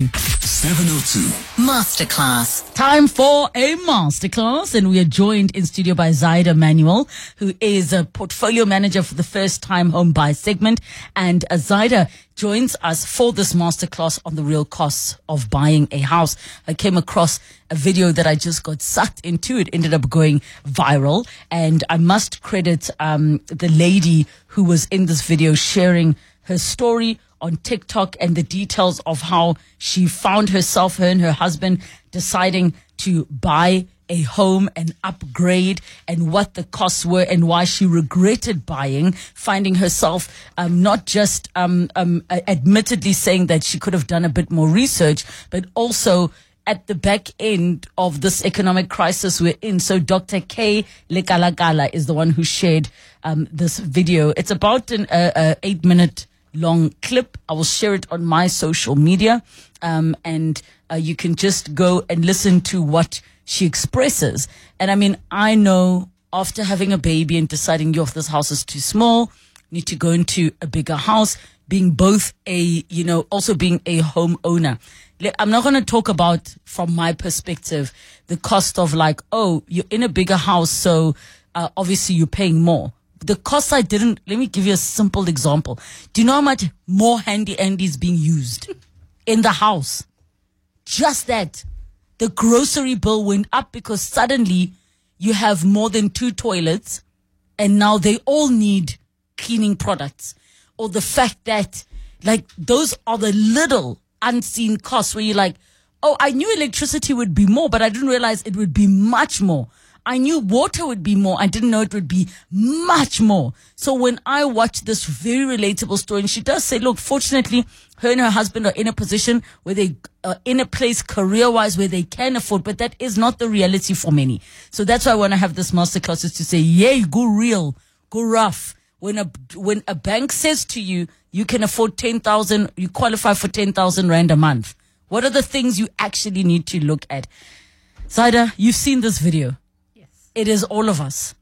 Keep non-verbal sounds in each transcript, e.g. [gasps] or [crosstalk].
702. Masterclass. Time for a masterclass, and we are joined in studio by Zydah Manuel, who is a portfolio manager for the first time home buy segment. And uh, Zydah joins us for this masterclass on the real costs of buying a house. I came across a video that I just got sucked into. It ended up going viral, and I must credit um, the lady who was in this video sharing her story on TikTok and the details of how she found herself, her and her husband deciding to buy a home and upgrade and what the costs were and why she regretted buying, finding herself um, not just um, um, admittedly saying that she could have done a bit more research, but also at the back end of this economic crisis we're in. So Dr. K. Lekalakala is the one who shared um, this video. It's about an uh, uh, eight minute long clip. I will share it on my social media. Um, and uh, you can just go and listen to what she expresses. And I mean, I know after having a baby and deciding, yo, if this house is too small, need to go into a bigger house, being both a, you know, also being a homeowner. I'm not going to talk about, from my perspective, the cost of like, oh, you're in a bigger house, so uh, obviously you're paying more the cost I didn't, let me give you a simple example. Do you know how much more handy Andy is being used [laughs] in the house? Just that the grocery bill went up because suddenly you have more than two toilets and now they all need cleaning products. Or the fact that like those are the little unseen costs where you're like, oh, I knew electricity would be more, but I didn't realize it would be much more. I knew water would be more. I didn't know it would be much more. So when I watch this very relatable story, and she does say, look, fortunately, her and her husband are in a position where they are in a place career wise where they can afford, but that is not the reality for many. So that's why I want to have this masterclass is to say, yay, go real, go rough. When a, when a bank says to you, you can afford 10,000, you qualify for 10,000 rand a month. What are the things you actually need to look at? Zydah, you've seen this video. It is all of us.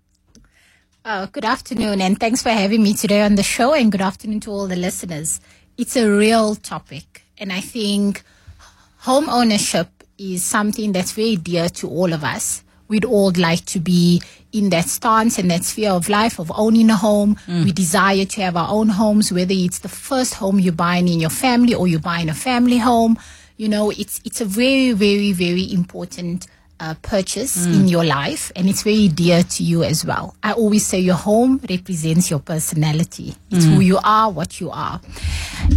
Uh, good afternoon, and thanks for having me today on the show, and good afternoon to all the listeners. It's a real topic, and I think home ownership is something that's very dear to all of us. We'd all like to be in that stance and that sphere of life of owning a home. Mm. We desire to have our own homes, whether it's the first home you're buying in your family or you're buying a family home. You know, it's it's a very, very, very important uh, purchase mm. in your life and it's very dear to you as well. I always say your home represents your personality. It's mm. who you are, what you are.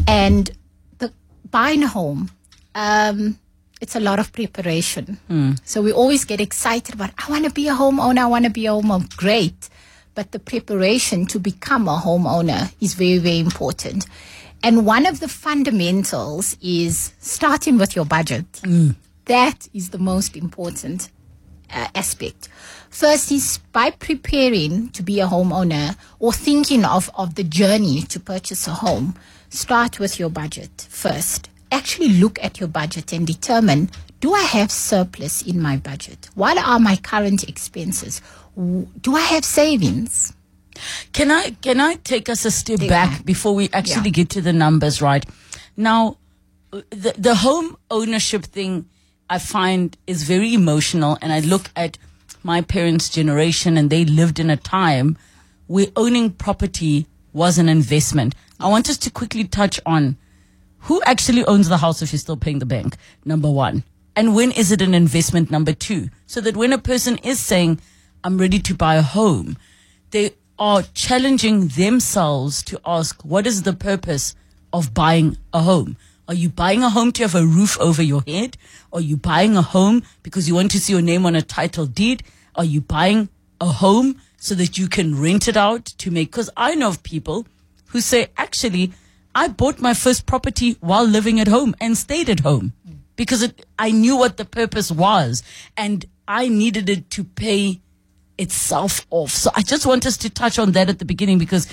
And the buying a home, um, it's a lot of preparation. Mm. So we always get excited about, I want to be a homeowner, I want to be a homeowner. Great. But the preparation to become a homeowner is very, very important. And one of the fundamentals is starting with your budget. That is the most important uh, aspect. First is by preparing to be a homeowner or thinking of, of the journey to purchase a home, start with your budget first. Actually look at your budget and determine do I have surplus in my budget? What are my current expenses? Do I have savings? Can I can I take us a step back before we actually yeah. get to the numbers right? Now the the home ownership thing I find is very emotional. And I look at my parents' generation and they lived in a time where owning property was an investment. I want us to quickly touch on who actually owns the house if you're still paying the bank, number one. And when is it an investment, number two? So that when a person is saying, I'm ready to buy a home, they are challenging themselves to ask, what is the purpose of buying a home? Are you buying a home to have a roof over your head? Are you buying a home because you want to see your name on a title deed? Are you buying a home so that you can rent it out to make? Because I know of people who say, actually, I bought my first property while living at home and stayed at home because it, I knew what the purpose was and I needed it to pay itself off. So I just want us to touch on that at the beginning because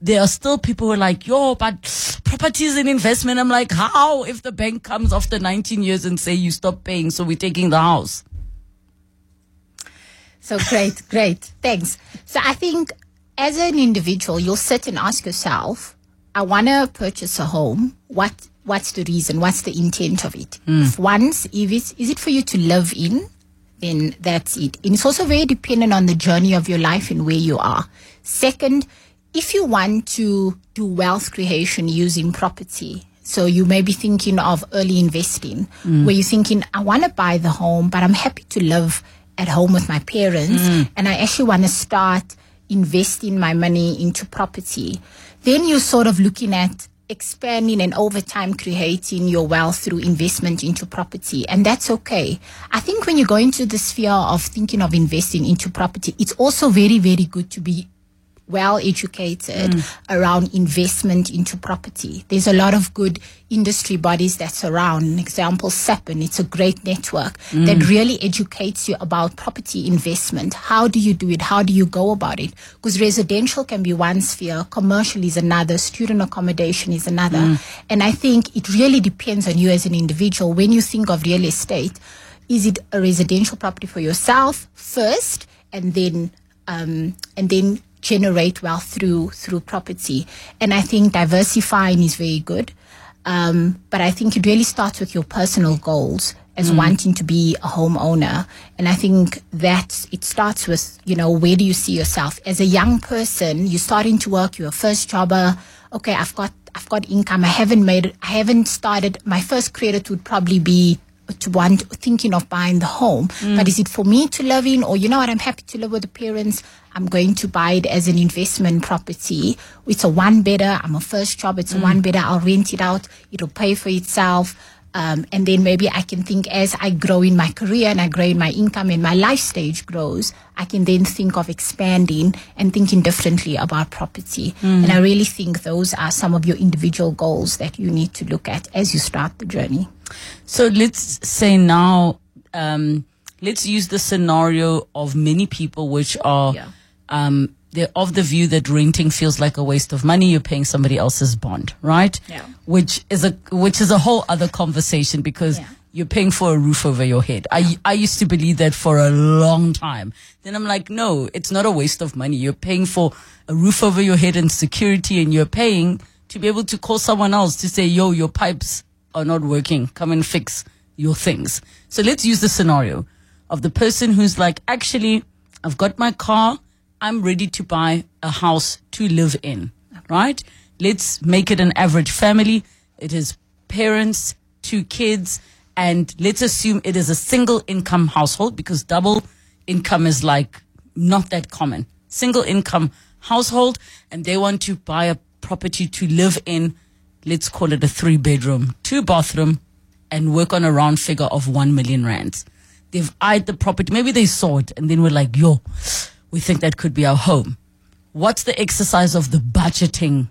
there are still people who are like, yo, but property is an investment. I'm like, how if the bank comes after 19 years and say you stop paying, so we're taking the house? So great, [laughs] great. Thanks. So I think as an individual, you'll sit and ask yourself, I want to purchase a home. What what's the reason? What's the intent of it? Hmm. If once, if it's, is it for you to live in? Then that's it. And it's also very dependent on the journey of your life and where you are. Second, if you want to do wealth creation using property, so you may be thinking of early investing, mm. where you're thinking, I want to buy the home, but I'm happy to live at home with my parents, mm. and I actually want to start investing my money into property. Then you're sort of looking at expanding and over time creating your wealth through investment into property. And that's okay. I think when you go into the sphere of thinking of investing into property, it's also very, very good to be well educated mm. around investment into property. There's a lot of good industry bodies that surround. An example, SAPIN. It's a great network mm. that really educates you about property investment. How do you do it? How do you go about it? Because residential can be one sphere, commercial is another, student accommodation is another. Mm. And I think it really depends on you as an individual. When you think of real estate, is it a residential property for yourself first and then um, and then generate wealth through through property. And I think diversifying is very good. Um, but I think it really starts with your personal goals as wanting to be a homeowner. And I think that it starts with, you know, where do you see yourself? As a young person, you're starting to work, you're a first jobber. Okay, I've got I've got income. I haven't made I haven't started my first credit would probably be to want thinking of buying the home. Mm. But is it for me to live in or you know what, I'm happy to live with the parents. I'm going to buy it as an investment property. It's a one bedder. I'm a first job. It's a mm. one bedder. I'll rent it out. It'll pay for itself. Um, and then maybe I can think as I grow in my career and I grow in my income and my life stage grows, I can then think of expanding and thinking differently about property. And I really think those are some of your individual goals that you need to look at as you start the journey. So let's say now, um, let's use the scenario of many people which are, Yeah. um, they're of the view that renting feels like a waste of money. You're paying somebody else's bond, right? Yeah. Which is a, which is a whole other conversation because Yeah. you're paying for a roof over your head. I, I used to believe that for a long time. Then I'm like, no, it's not a waste of money. You're paying for a roof over your head and security and you're paying to be able to call someone else to say, yo, your pipes are not working. Come and fix your things. So let's use the scenario of the person who's like, actually, I've got my car. I'm ready to buy a house to live in, right? Let's make it an average family. It is parents, two kids, and let's assume it is a single income household because double income is like not that common. Single income household, and they want to buy a property to live in. Let's call it a three bedroom, two bathroom, and work on a round figure of 1 million rands. They've eyed the property. Maybe they saw it and then we're like, yo, we think that could be our home. What's the exercise of the budgeting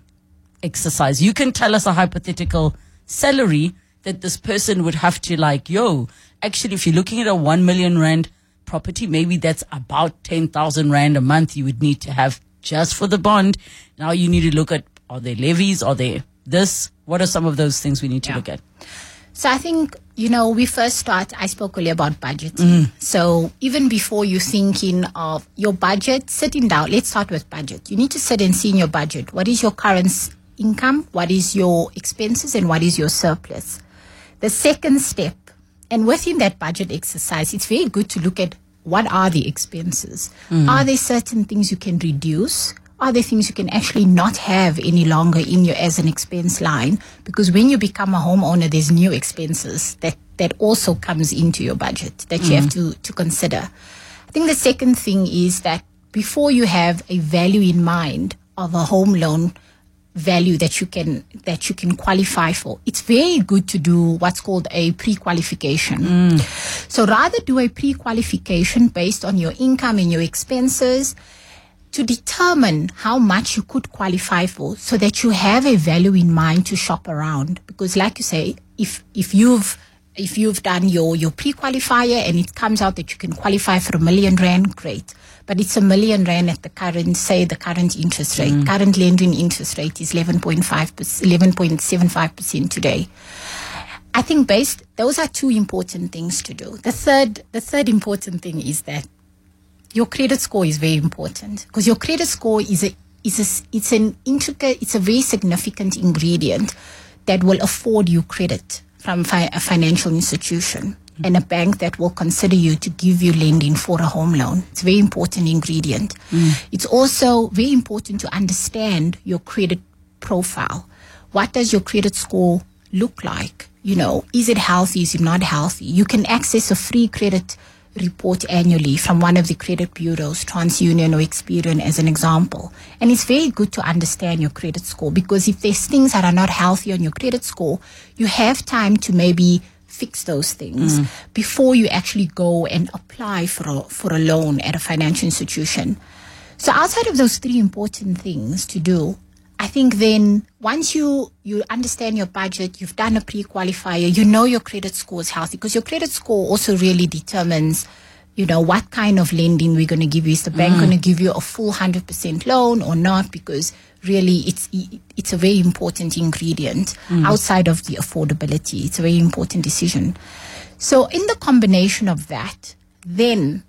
exercise? You can tell us a hypothetical salary that this person would have to like, yo, actually, if you're looking at a 1 million rand property, maybe that's about 10,000 rand a month you would need to have just for the bond. Now you need to look at, are there levies? Are there this? What are some of those things we need to Yeah. look at? So I think, you know, we first start, I spoke earlier about budgeting. Mm. So even before you thinking of your budget, sitting down, let's start with budget. You need to sit and see in your budget. What is your current income? What is your expenses? And what is your surplus? The second step, and within that budget exercise, it's very good to look at what are the expenses. Mm. Are there certain things you can reduce? Are there things you can actually not have any longer in your as an expense line? Because when you become a homeowner, there's new expenses that, that also comes into your budget that you have mm. to, to consider. I think the second thing is that before you have a value in mind of a home loan, value that you can that you can qualify for it's very good to do what's called a pre-qualification mm. so rather do a pre-qualification based on your income and your expenses to determine how much you could qualify for so that you have a value in mind to shop around. Because like you say if if you've if you've done your your pre-qualifier and it comes out that you can qualify for a million rand great. But it's a million rand at the current say the current interest rate. Mm. Current lending interest rate is 11.5 11.75 percent today. I think based those are two important things to do. The third the third important thing is that your credit score is very important because your credit score is a is a, it's an intricate it's a very significant ingredient that will afford you credit from fi- a financial institution and a bank that will consider you to give you lending for a home loan. It's a very important ingredient. Mm. It's also very important to understand your credit profile. What does your credit score look like? You know, is it healthy? Is it not healthy? You can access a free credit report annually from one of the credit bureaus, TransUnion or Experian as an example. And it's very good to understand your credit score because if there's things that are not healthy on your credit score, you have time to maybe fix those things mm. before you actually go and apply for a, for a loan at a financial institution. So outside of those three important things to do, I think then once you you understand your budget, you've done a pre-qualifier, you know your credit score is healthy because your credit score also really determines, you know, what kind of lending we're going to give you. Is the bank mm. going to give you a full hundred percent loan or not? Because really, it's it's a very important ingredient mm. outside of the affordability. It's a very important decision. So in the combination of that, then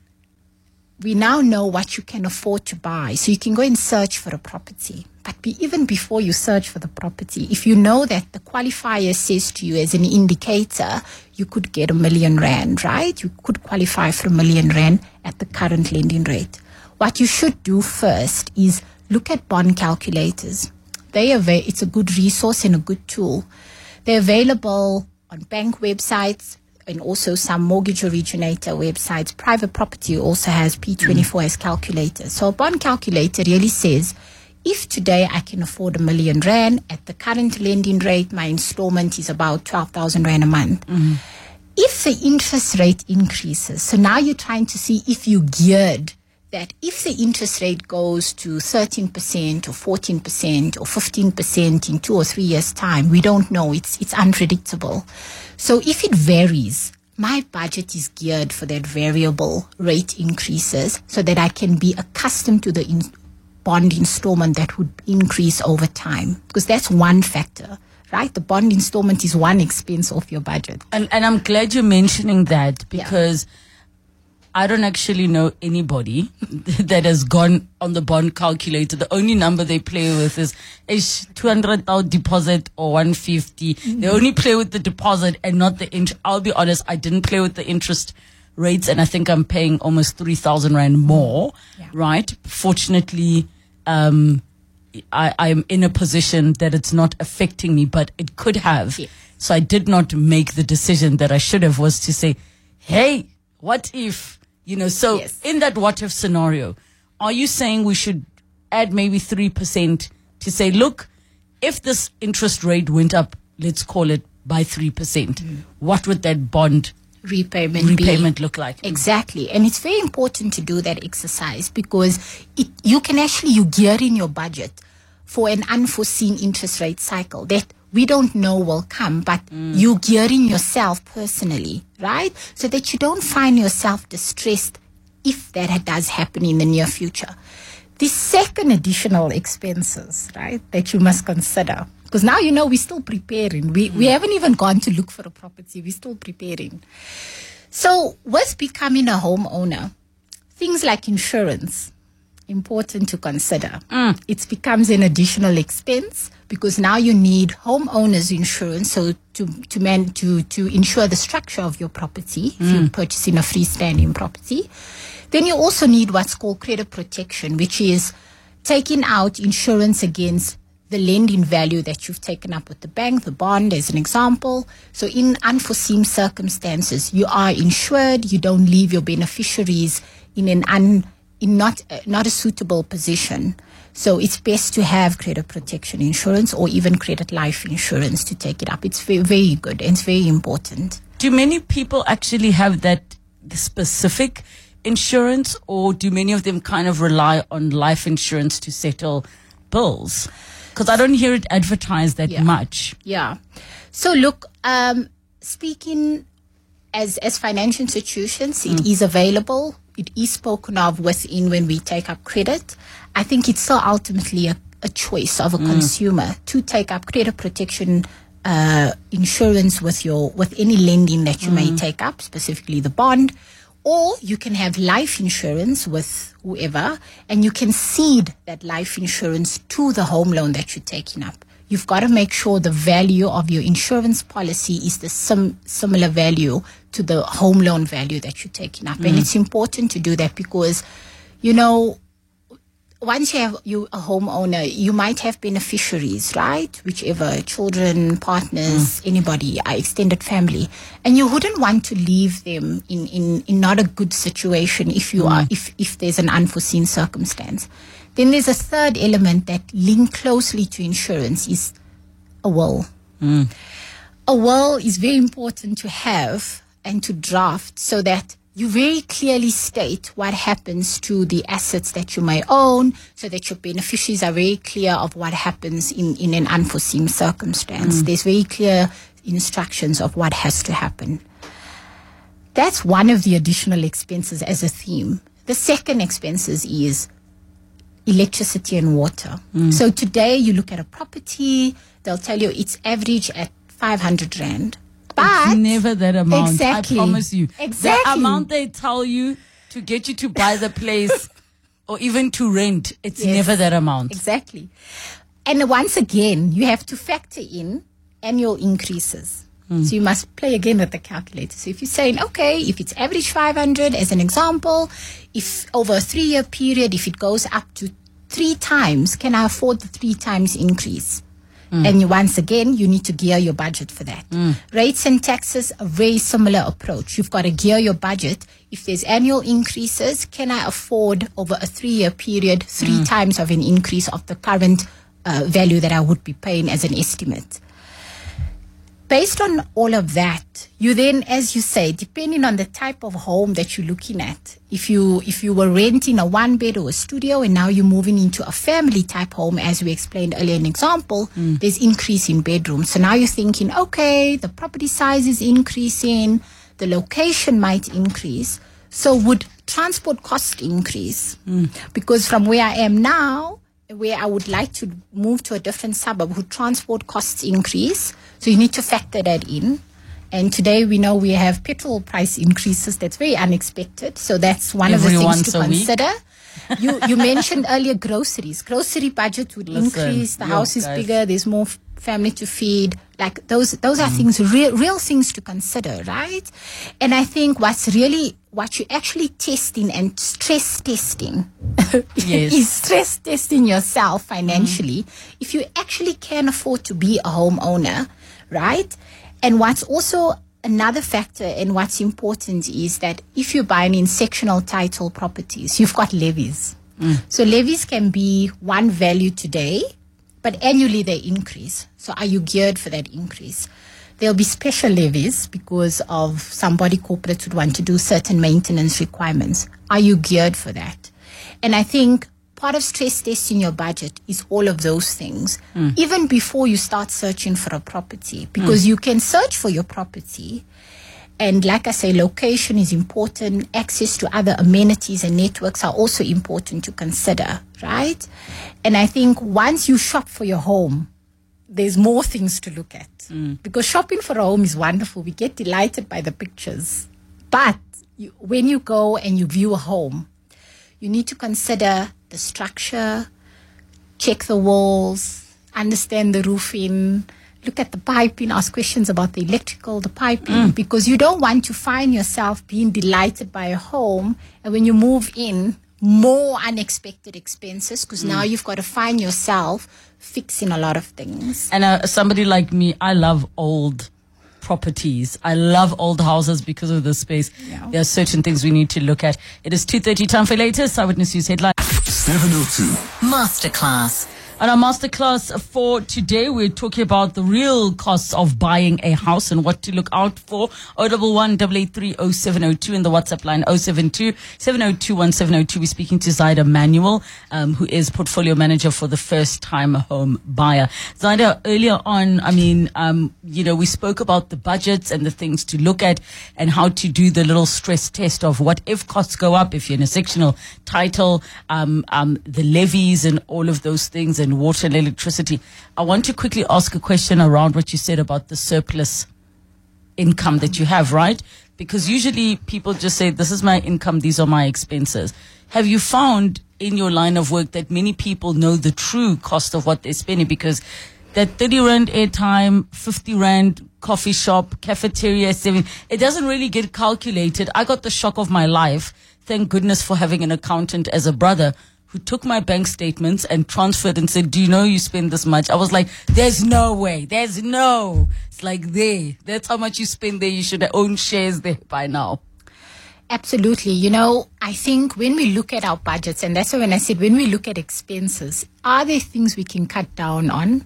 we now know what you can afford to buy. So you can go and search for a property. But be, even before you search for the property, if you know that the qualifier says to you as an indicator, you could get a million rand, right? You could qualify for a million rand at the current lending rate. What you should do first is look at bond calculators. They are it's a good resource and a good tool. They're available on bank websites and also some mortgage originator websites. Private property also has P24 as calculators. So a bond calculator really says if today I can afford a million rand at the current lending rate, my installment is about 12,000 rand a month. Mm-hmm. If the interest rate increases, so now you're trying to see if you geared that if the interest rate goes to 13% or 14% or 15% in two or three years' time, we don't know. It's, it's unpredictable. So if it varies, my budget is geared for that variable rate increases so that I can be accustomed to the in- bond installment that would increase over time. Because that's one factor, right? The bond installment is one expense of your budget. And, and I'm glad you're mentioning that because I don't actually know anybody [laughs] that has gone on the bond calculator. The only number they play with is is 200,000 deposit or 150. They mm-hmm. only play with the deposit and not the interest. I'll be honest, I didn't play with the interest rates and I think I'm paying almost 3,000 Rand more, Yeah. right? Fortunately, um, I, I'm in a position that it's not affecting me, but it could have. Yes. So I did not make the decision that I should have was to say, hey, what if, you know, so Yes. in that what if scenario, are you saying we should add maybe 3% to say, look, if this interest rate went up, let's call it by 3%, what would that bond Repayment, be. repayment look like? Exactly. And it's very important to do that exercise because it, you can actually, you gear in your budget for an unforeseen interest rate cycle that we don't know will come, but mm. you gearing yourself personally, right? So that you don't find yourself distressed if that does happen in the near future. The second additional expenses, right, that you must consider. Because now you know we're still preparing. We, we hmm. haven't even gone to look for a property. We're still preparing. So, with becoming a homeowner, things like insurance, important to consider. Hmm. It becomes an additional expense because now you need homeowners insurance, so to to man to to insure the structure of your property if you're hmm. purchasing a freestanding property. Then you also need what's called credit protection, which is taking out insurance against the lending value that you've taken up with the bank, the bond, as an example. So, in unforeseen circumstances, you are insured. You don't leave your beneficiaries in an un, in not uh, not a suitable position. So, it's best to have credit protection insurance or even credit life insurance to take it up. It's very, very good and it's very important. Do many people actually have that specific insurance, or do many of them kind of rely on life insurance to settle bills? Because I don't hear it advertised that Yeah. much. Yeah. So look, um, speaking as as financial institutions, it is available. It is spoken of within when we take up credit. I think it's still ultimately a, a choice of a consumer to take up credit protection uh, insurance with your with any lending that you may take up, specifically the bond. Or you can have life insurance with whoever, and you can cede that life insurance to the home loan that you're taking up. you've got to make sure the value of your insurance policy is the sim- similar value to the home loan value that you're taking up. And mm. it's important to do that because, you know, once you have you a homeowner, you might have beneficiaries, right? Whichever children, partners, mm. anybody, uh, extended family, and you wouldn't want to leave them in, in, in not a good situation if you are mm. if if there's an unforeseen circumstance. Then there's a third element that link closely to insurance is a will. Mm. A will is very important to have and to draft so that you very clearly state what happens to the assets that you may own so that your beneficiaries are very clear of what happens in, in an unforeseen circumstance. Mm. There's very clear instructions of what has to happen. That's one of the additional expenses as a theme. The second expenses is electricity and water. Mm. So today you look at a property, they'll tell you it's average at 500 rand. But it's never that amount. Exactly. I promise you. Exactly. The amount they tell you to get you to buy the place [laughs] or even to rent, it's Yes. never that amount. Exactly. And once again, you have to factor in annual increases. Hmm. So you must play again with the calculator. So if you're saying, okay, if it's average 500 as an example, if over a three year period, if it goes up to three times, can I afford the three times increase? Mm. And you, once again, you need to gear your budget for that. Mm. Rates and taxes, a very similar approach. You've got to gear your budget. If there's annual increases, can I afford over a three year period three mm. times of an increase of the current uh, value that I would be paying as an estimate? Based on all of that, you then, as you say, depending on the type of home that you're looking at, if you if you were renting a one bed or a studio and now you're moving into a family type home, as we explained earlier in example, mm. there's increase in bedrooms. So now you're thinking, okay, the property size is increasing, the location might increase. So would transport cost increase? Mm. Because from where I am now, where I would like to move to a different suburb, would transport costs increase? So you need to factor that in. And today we know we have petrol price increases. That's very unexpected. So that's one Every of the things to a week. consider. you you mentioned earlier groceries. Grocery budget would [laughs] Listen, increase. The house is guys. bigger. There's more family to feed. Like those those are things real real things to consider, right? And I think what's really what you're actually testing and stress testing [laughs] Yes. is stress testing yourself mm-hmm. financially if you actually can afford to be a homeowner, right? And what's also another factor and what's important is that if you're buying in sectional title properties, you've got levies. Mm. So levies can be one value today, but annually they increase. So are you geared for that increase? There'll be special levies because of somebody corporate would want to do certain maintenance requirements. Are you geared for that? And I think part of stress testing your budget is all of those things, mm. even before you start searching for a property, because mm. you can search for your property. And like I say, location is important. Access to other amenities and networks are also important to consider, right? And I think once you shop for your home, there's more things to look at. Mm. Because shopping for a home is wonderful. We get delighted by the pictures. But you, when you go and you view a home, you need to consider the structure, check the walls, understand the roofing, look at the piping, ask questions about the electrical, the piping, because you don't want to find yourself being delighted by a home and when you move in, more unexpected expenses because now you've got to find yourself fixing a lot of things. And uh, somebody like me, I love old properties. I love old houses because of the space. Yeah. There are certain things we need to look at. It is 2.30 time for latest Eyewitness News headline. 702. Masterclass. On our masterclass for today, we're talking about the real costs of buying a house and what to look out for. 011 883 0702 in the WhatsApp line 072 702 1702. We're speaking to Zydah Manuel, um, who is portfolio manager for the first time home buyer. Zydah, earlier on, I mean, um, you know, we spoke about the budgets and the things to look at and how to do the little stress test of what if costs go up, if you're in a sectional title, um, um, the levies and all of those things and water and electricity. I want to quickly ask a question around what you said about the surplus income that you have, right? Because usually people just say, this is my income, these are my expenses. Have you found in your line of work that many people know the true cost of what they're spending? Because that 30 rand airtime, 50 rand coffee shop, cafeteria, seven. It doesn't really get calculated. I got the shock of my life. Thank goodness for having an accountant as a brother who took my bank statements and transferred and said, do you know you spend this much? I was like, there's no way. There's no. It's like there. That's how much you spend there. You should own shares there by now. Absolutely. You know, I think when we look at our budgets, and that's when I said when we look at expenses, are there things we can cut down on?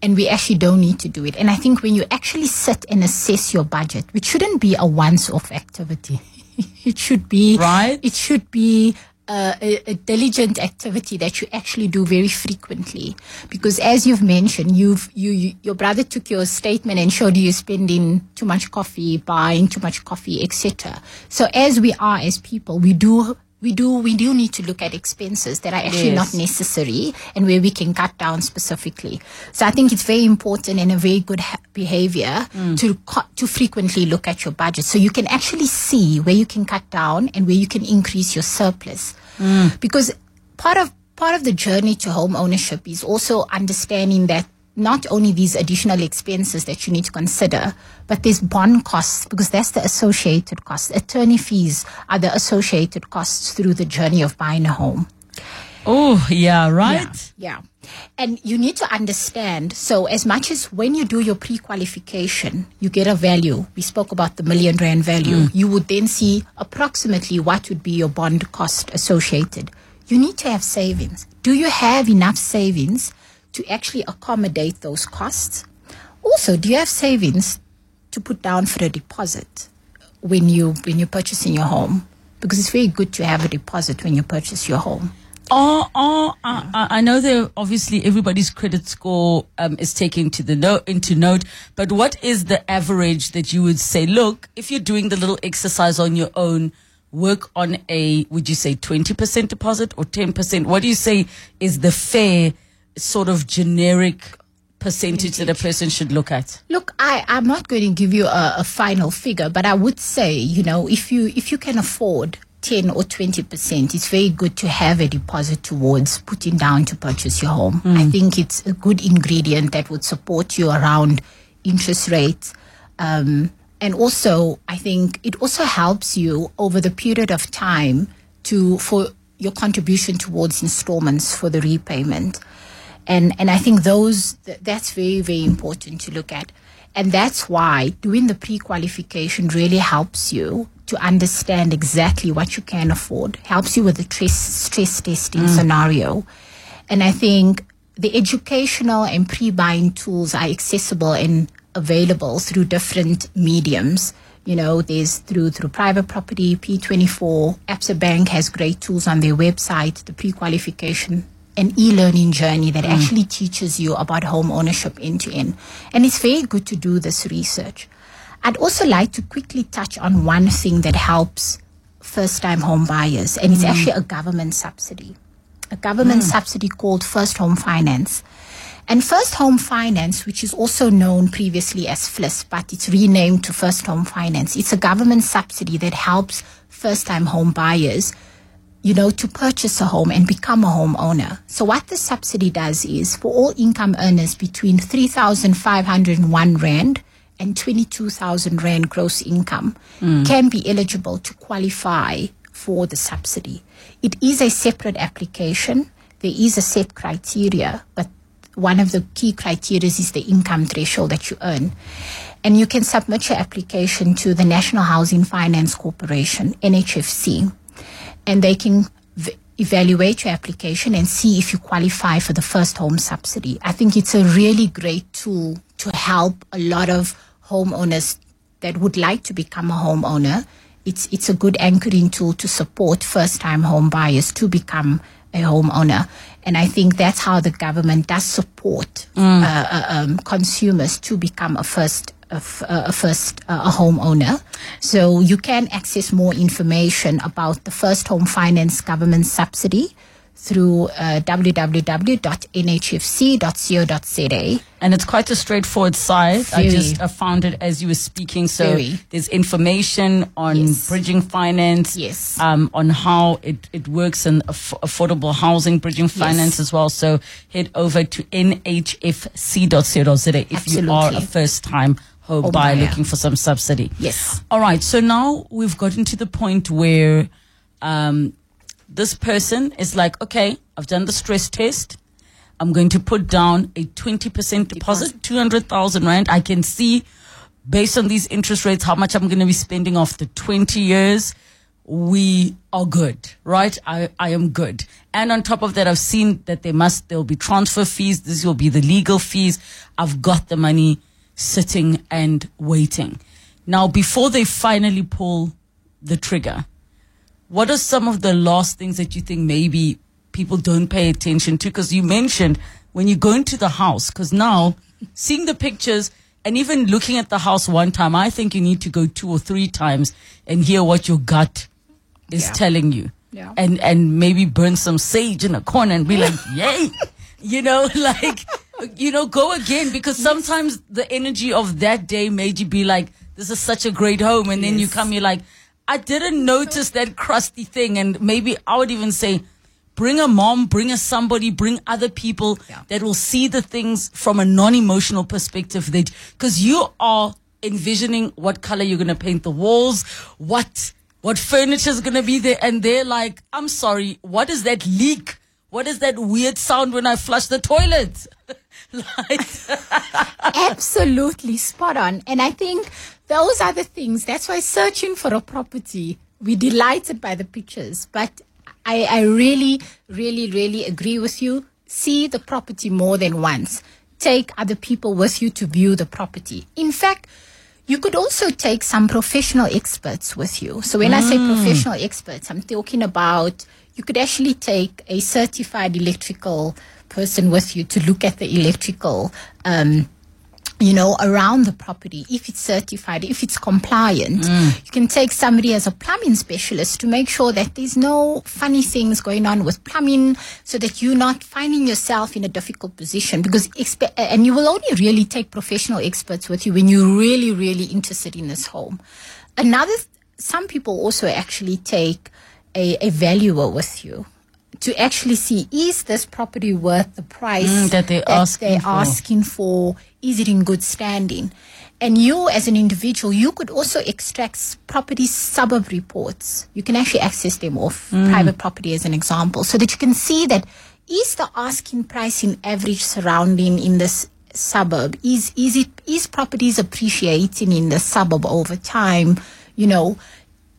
And we actually don't need to do it. And I think when you actually sit and assess your budget, which shouldn't be a once off activity, [laughs] it should be, right? It should be a, a, diligent activity that you actually do very frequently. Because as you've mentioned, you've you, you, your brother took your statement and showed you spending too much coffee, buying too much coffee, etc. So as we are as people, we do we do we do need to look at expenses that are actually yes. not necessary and where we can cut down specifically. So I think it's very important and a very good ha- behavior mm. to to frequently look at your budget so you can actually see where you can cut down and where you can increase your surplus. Mm. Because part of part of the journey to home ownership is also understanding that not only these additional expenses that you need to consider, but there's bond costs because that's the associated costs. Attorney fees are the associated costs through the journey of buying a home. Oh, yeah, right? Yeah, yeah. And you need to understand so, as much as when you do your pre qualification, you get a value. We spoke about the million rand value. Mm. You would then see approximately what would be your bond cost associated. You need to have savings. Do you have enough savings to actually accommodate those costs? Also, do you have savings to put down for a deposit when you when you're purchasing your home? Because it's very good to have a deposit when you purchase your home. Oh, oh, I, I know that obviously everybody's credit score um, is taken to the note into note, but what is the average that you would say? Look, if you're doing the little exercise on your own, work on a would you say 20% deposit or 10%? What do you say is the fair sort of generic percentage that a person should look at? Look, I, I'm not going to give you a, a final figure, but I would say, you know, if you if you can afford 10 or 20%, it's very good to have a deposit towards putting down to purchase your home. Mm. I think it's a good ingredient that would support you around interest rates. Um, and also, I think it also helps you over the period of time to for your contribution towards installments for the repayment and and I think those that's very very important to look at, and that's why doing the pre-qualification really helps you to understand exactly what you can afford, helps you with the stress stress testing mm. scenario, and I think the educational and pre-buying tools are accessible and available through different mediums. You know, there's through through private property, P24, Absa Bank has great tools on their website, the pre-qualification an e-learning journey that mm. actually teaches you about home ownership end to end. And it's very good to do this research. I'd also like to quickly touch on one thing that helps first time home buyers, and it's mm. actually a government subsidy. A government mm. subsidy called First Home Finance. And First Home Finance, which is also known previously as FLISP, but it's renamed to First Home Finance, it's a government subsidy that helps first time home buyers you know, to purchase a home and become a homeowner. So what the subsidy does is for all income earners between 3,501 Rand and 22,000 Rand gross income mm. can be eligible to qualify for the subsidy. It is a separate application. There is a set criteria, but one of the key criteria is the income threshold that you earn. And you can submit your application to the National Housing Finance Corporation, NHFC and they can v- evaluate your application and see if you qualify for the first home subsidy. I think it's a really great tool to help a lot of homeowners that would like to become a homeowner. It's it's a good anchoring tool to support first time home buyers to become a homeowner. And I think that's how the government does support mm. uh, uh, um, consumers to become a first a, first uh, a homeowner. So you can access more information about the First Home Finance Government Subsidy through uh, www.nhfc.co.za. And it's quite a straightforward site. I just uh, found it as you were speaking. So Very. there's information on Yes. bridging finance, Yes. um, on how it, it works and aff- affordable housing bridging finance as well. So head over to nhfc.co.za if you are a first time home Home buyer buyer. looking for some subsidy. Yes. All right. So now we've gotten to the point where um, this person is like, okay, I've done the stress test. I'm going to put down a 20% deposit, 200,000 Rand. I can see based on these interest rates how much I'm going to be spending after 20 years. We are good, right? I, I am good. And on top of that, I've seen that there must, there'll be transfer fees. This will be the legal fees. I've got the money sitting and waiting. Now, before they finally pull the trigger, what are some of the last things that you think maybe people don't pay attention to? Because you mentioned when you go into the house, because now seeing the pictures and even looking at the house one time, I think you need to go two or three times and hear what your gut is Yeah. telling you. Yeah. And and maybe burn some sage in a corner and be like, [laughs] yay. You know, [laughs] like you know, go again because sometimes the energy of that day made you be like, This is such a great home and then you come, you're like, I didn't notice that crusty thing and maybe I would even say bring a mom, bring a somebody, bring other people Yeah. that will see the things from a non-emotional perspective that because you are envisioning what color you're going to paint the walls, what what furniture is going to be there and they're like, "I'm sorry, what is that leak? What is that weird sound when I flush the toilet?" [laughs] like [laughs] Absolutely spot on. And I think those are the things. That's why searching for a property, we're delighted by the pictures. But I, I really, really, really agree with you. See the property more than once. Take other people with you to view the property. In fact, you could also take some professional experts with you. So when I say mm. professional experts, I'm talking about you could actually take a certified electrical person with you to look at the electrical um, you know, around the property, if it's certified, if it's compliant, you can take somebody as a plumbing specialist to make sure that there's no funny things going on with plumbing so that you're not finding yourself in a difficult position because, expe- and you will only really take professional experts with you when you're really, really interested in this home. Another, some people also actually take a, a valuer with you. To actually see is this property worth the price Mm, that they're asking they're for. asking for? Is it in good standing? And you as an individual you could also extract property suburb reports. You can actually access them off Mm. private property as an example so that you can see that is the asking price in average surrounding in this suburb? Is is it is properties appreciating in the suburb over time? You know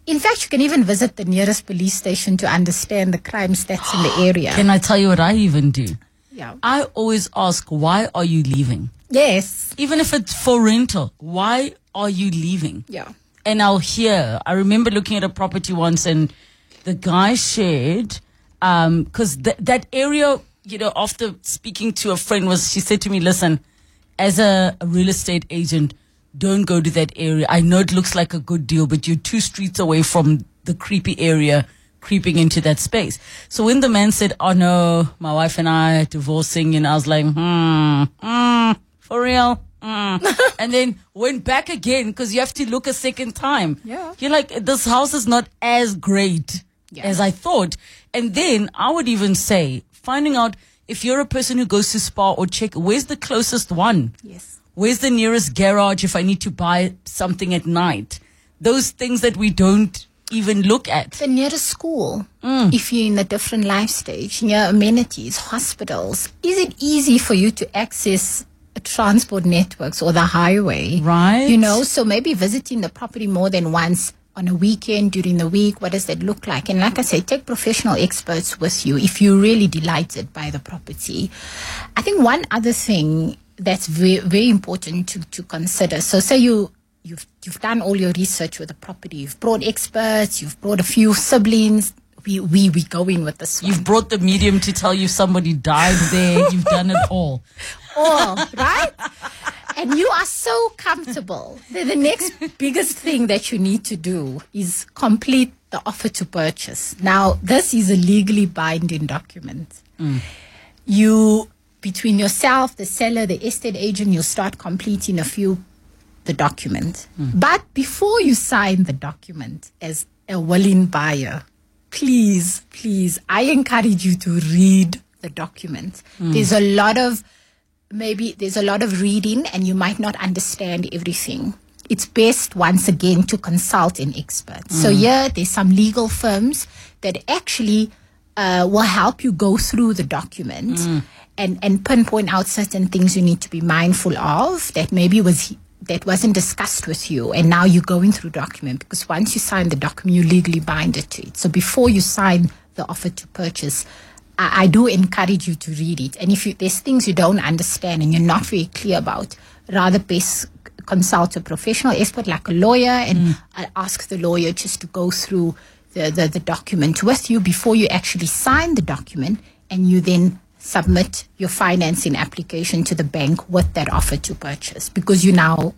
in fact, you can even visit the nearest police station to understand the crime stats in the [gasps] area. Can I tell you what I even do? yeah. I always ask, why are you leaving? Yes. Even if it's for rental, why are you leaving? Yeah. And I'll hear, I remember looking at a property once and the guy shared, um, cause th- that area, you know, after speaking to a friend was, she said to me, listen, as a real estate agent, don't go to that area. I know it looks like a good deal, but you're two streets away from the creepy area creeping into that space. So when the man said, oh no, my wife and I are divorcing, and I was like, hmm, hmm, for real? Hmm. [laughs] and then went back again because you have to look a second time. Yeah. You're like, this house is not as great Yeah. as I thought. And then I would even say, finding out if you're a person who goes to spa or check, where's the closest one? Yes. Where's the nearest garage if I need to buy something at night? Those things that we don't even look at. The nearest school, mm. if you're in a different life stage, near amenities, hospitals, is it easy for you to access transport networks or the highway? Right. You know, so maybe visiting the property more than once on a weekend during the week, what does that look like? And like I say, take professional experts with you if you're really delighted by the property. I think one other thing that's very, very important to, to consider. So say you you've you've done all your research with the property, you've brought experts, you've brought a few siblings. We we we go in with this one. You've brought the medium to tell you somebody died there. [laughs] You've done it all. all, right? and you are so comfortable. The, the next biggest thing that you need to do is complete the offer to purchase. Now, this is a legally binding document. Mm. You, between yourself, the seller, the estate agent, you'll start completing a few the document. Hmm. But before you sign the document as a willing buyer, please, please, I encourage you to read the document. Hmm. There's a lot of maybe there's a lot of reading and you might not understand everything. It's best once again to consult an expert. So hmm. here there's some legal firms that actually uh, will help you go through the document and, and pinpoint out certain things you need to be mindful of that maybe was that wasn't discussed with you and now you're going through document because once you sign the document you legally bind it to it. So before you sign the offer to purchase I, I do encourage you to read it. And if you, there's things you don't understand and you're not very clear about rather best consult a professional expert like a lawyer and I ask the lawyer just to go through the, the, the document with you before you actually sign the document and you then submit your financing application to the bank with that offer to purchase because you're now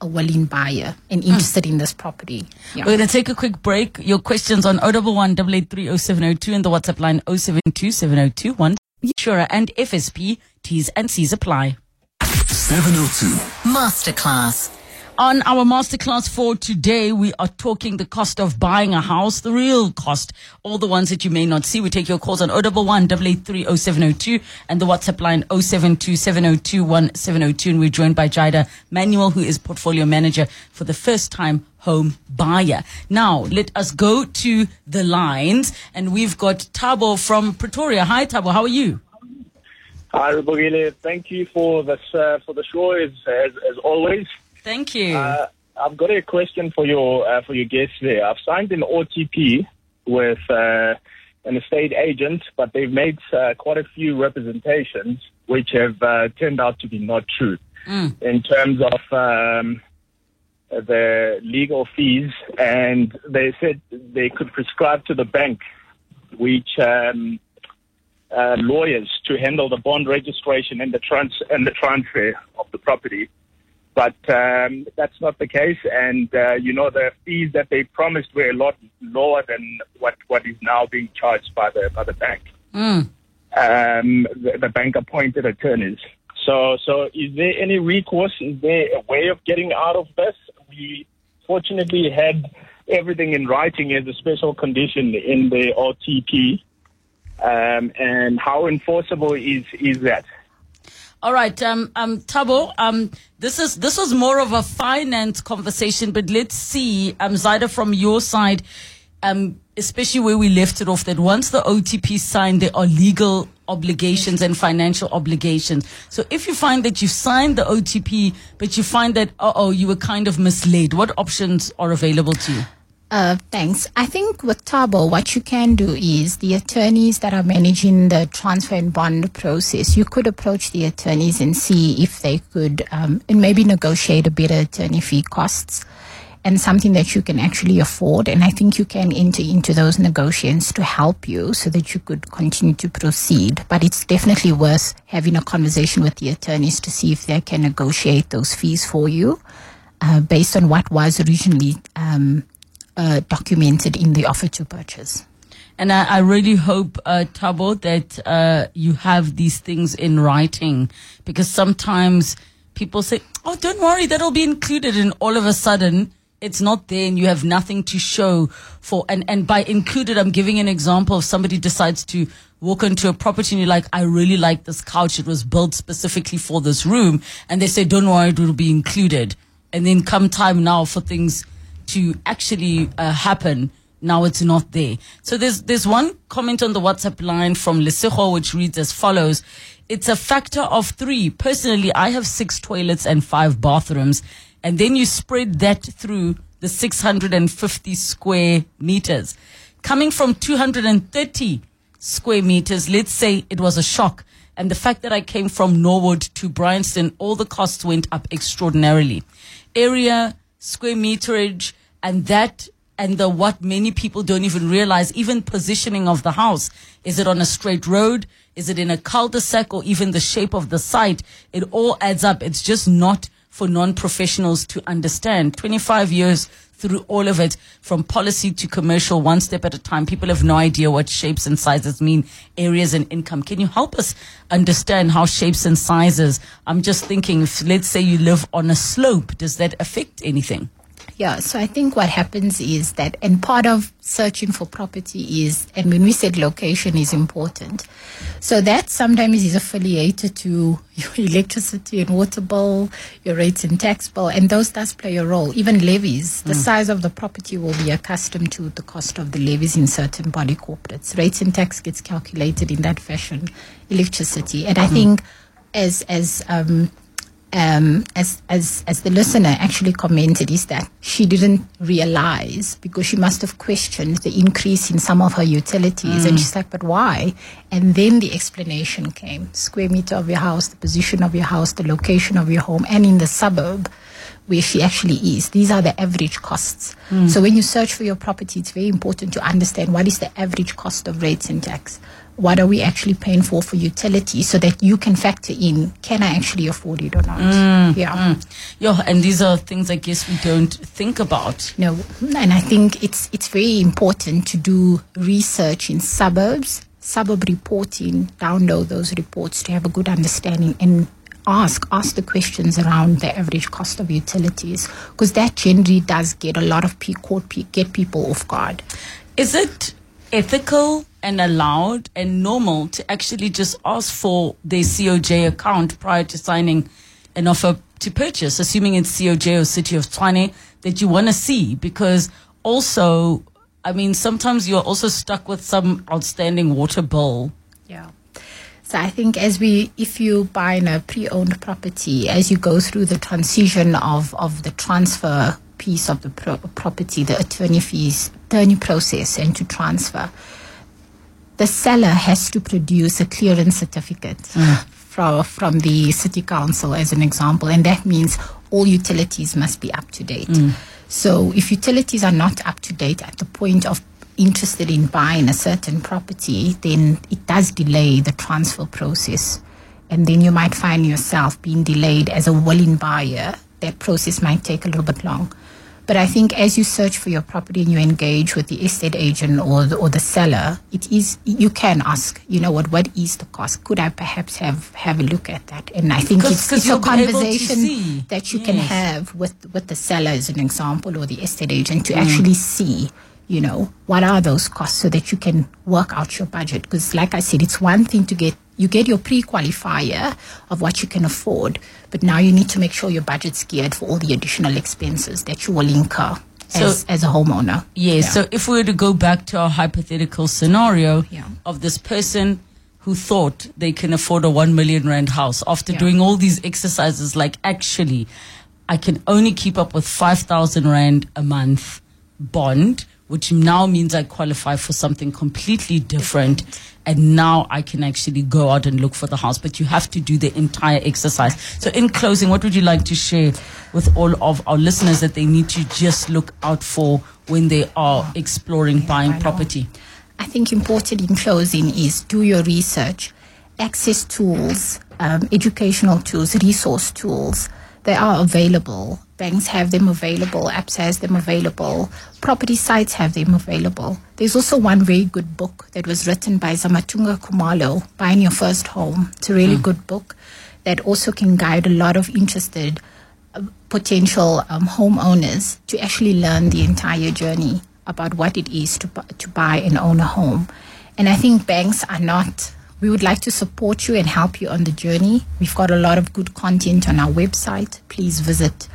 a willing buyer and hmm. interested in this property. Yeah. We're going to take a quick break. Your questions on 011 883 and the WhatsApp line 072 7021. Sure, and FSP, T's and C's apply. 702. Masterclass. On our masterclass for today, we are talking the cost of buying a house, the real cost, all the ones that you may not see. We take your calls on 011 883 0702 and the WhatsApp line 072 702 1702. And we're joined by Zydah Manuel, who is portfolio manager for the first time home buyer. Now, let us go to the lines and we've got Tabo from Pretoria. Hi, Tabo. How are you? Hi, Relebogile. Thank you for this uh, for the show as as, as always. Thank you. Uh, I've got a question for your uh, for your guests there. I've signed an OTP with uh, an estate agent, but they've made uh, quite a few representations which have uh, turned out to be not true in terms of um, the legal fees, and they said they could prescribe to the bank which. Um, uh, lawyers to handle the bond registration and the trans- and the transfer of the property. But um, that's not the case, and uh, you know the fees that they promised were a lot lower than what, what is now being charged by the by the bank. Um, the, the bank appointed attorneys. So, so is there any recourse? Is there a way of getting out of this? We fortunately had everything in writing as a special condition in the OTP. Um, and how enforceable is is that? All right, um, um, Tabo, um, this is this was more of a finance conversation, but let's see, um, Zydah, from your side, um, especially where we left it off, that once the OTP signed, there are legal obligations and financial obligations. So if you find that you signed the OTP, but you find that, uh oh, you were kind of misled, what options are available to you? Uh, thanks. I think with Tabo, what you can do is the attorneys that are managing the transfer and bond process, you could approach the attorneys and see if they could, um, and maybe negotiate a better attorney fee costs and something that you can actually afford. And I think you can enter into those negotiations to help you so that you could continue to proceed. But it's definitely worth having a conversation with the attorneys to see if they can negotiate those fees for you uh, based on what was originally um, uh, documented in the offer to purchase. And I, I really hope, uh, Tabo, that uh, you have these things in writing because sometimes people say, oh, don't worry, that'll be included. And all of a sudden, it's not there and you have nothing to show for. And, and by included, I'm giving an example of somebody decides to walk into a property and you're like, I really like this couch. It was built specifically for this room. And they say, don't worry, it will be included. And then come time now for things to actually uh, happen, now it's not there. So there's there's one comment on the WhatsApp line from Lesego which reads as follows: It's a factor of three. Personally, I have six toilets and five bathrooms, and then you spread that through the 650 square meters, coming from 230 square meters. Let's say it was a shock. And the fact that I came from Norwood to Bryanston, all the costs went up extraordinarily. Area, square meterage, and that and the what many people don't even realize, even positioning of the house. Is it on a straight road? Is it in a cul-de-sac or even the shape of the site? It all adds up. It's just not for non-professionals to understand. 25 years through all of it, from policy to commercial, one step at a time. People have no idea what shapes and sizes mean, areas and income. Can you help us understand how shapes and sizes? I'm just thinking, if let's say you live on a slope, does that affect anything? Yeah, so I think what happens is that, and part of searching for property is, and when we said location is important, so that sometimes is affiliated to your [laughs] electricity and water bill, your rates and tax bill, and those does play a role. Even levies, the size of the property will be accustomed to the cost of the levies in certain body corporates. Rates and tax gets calculated in that fashion, electricity, and I think as as um, um, as as as the listener actually commented, is that she didn't realize because she must have questioned the increase in some of her utilities, and she's like, "But why?" And then the explanation came: square meter of your house, the position of your house, the location of your home, and in the suburb where she actually is. These are the average costs. So when you search for your property, it's very important to understand what is the average cost of rates and tax. What are we actually paying for for utilities so that you can factor in, can I actually afford it or not? Mm, yeah. Mm. Yeah, and these are things I guess we don't think about. No, and I think it's it's very important to do research in suburbs, suburb reporting, download those reports to have a good understanding and ask ask the questions around the average cost of utilities because that generally does get a lot of people get people off guard. Is it ethical and allowed and normal to actually just ask for their COJ account prior to signing an offer to purchase, assuming it's COJ or City of Tshwane that you want to see? Because also, I mean, sometimes you're also stuck with some outstanding water bill. Yeah. So I think as we, if you buy in a pre-owned property, as you go through the transition of, of the transfer piece of the pro- property, the attorney fees, attorney process and to transfer, the seller has to produce a clearance certificate mm. from, from the city council as an example. And that means all utilities must be up to date. Mm. So if utilities are not up to date at the point of interested in buying a certain property, then it does delay the transfer process. And then you might find yourself being delayed as a willing buyer. That process might take a little bit long. But I think as you search for your property and you engage with the estate agent or the, or the seller, it is you can ask, you know what, what is the cost? Could I perhaps have have a look at that? And I think 'Cause- it's, 'cause it's a you'll be able to conversation that you can have with with the seller as an example or the estate agent to mm. actually see you know what are those costs so that you can work out your budget because like i said it's one thing to get you get your pre-qualifier of what you can afford but now you need to make sure your budget's geared for all the additional expenses that you will incur So- as, as a homeowner Yes. Yeah. So if we were to go back to our hypothetical scenario Yeah. of this person who thought they can afford a 1 million rand house after Yeah. doing all these exercises, like actually, I can only keep up with 5,000 rand a month bond, which now means I qualify for something completely different. And now I can actually go out and look for the house, but you have to do the entire exercise. So, in closing, what would you like to share with all of our listeners that they need to just look out for when they are exploring buying property? I think important in closing is do your research, access tools, um, educational tools, resource tools. They are available. Banks have them available. Apps has them available. Property sites have them available. There's also one very good book that was written by Zamatunga Kumalo, Buying Your First Home. It's a really good book that also can guide a lot of interested uh, potential um, homeowners to actually learn the entire journey about what it is to, bu- to buy and own a home. And I think banks are not, we would like to support you and help you on the journey. We've got a lot of good content on our website. Please visit,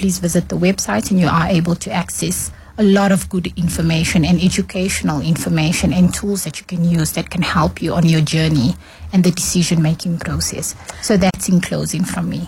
please visit the website and you are able to access a lot of good information and educational information and tools that you can use that can help you on your journey and the decision making process. So that's in closing from me.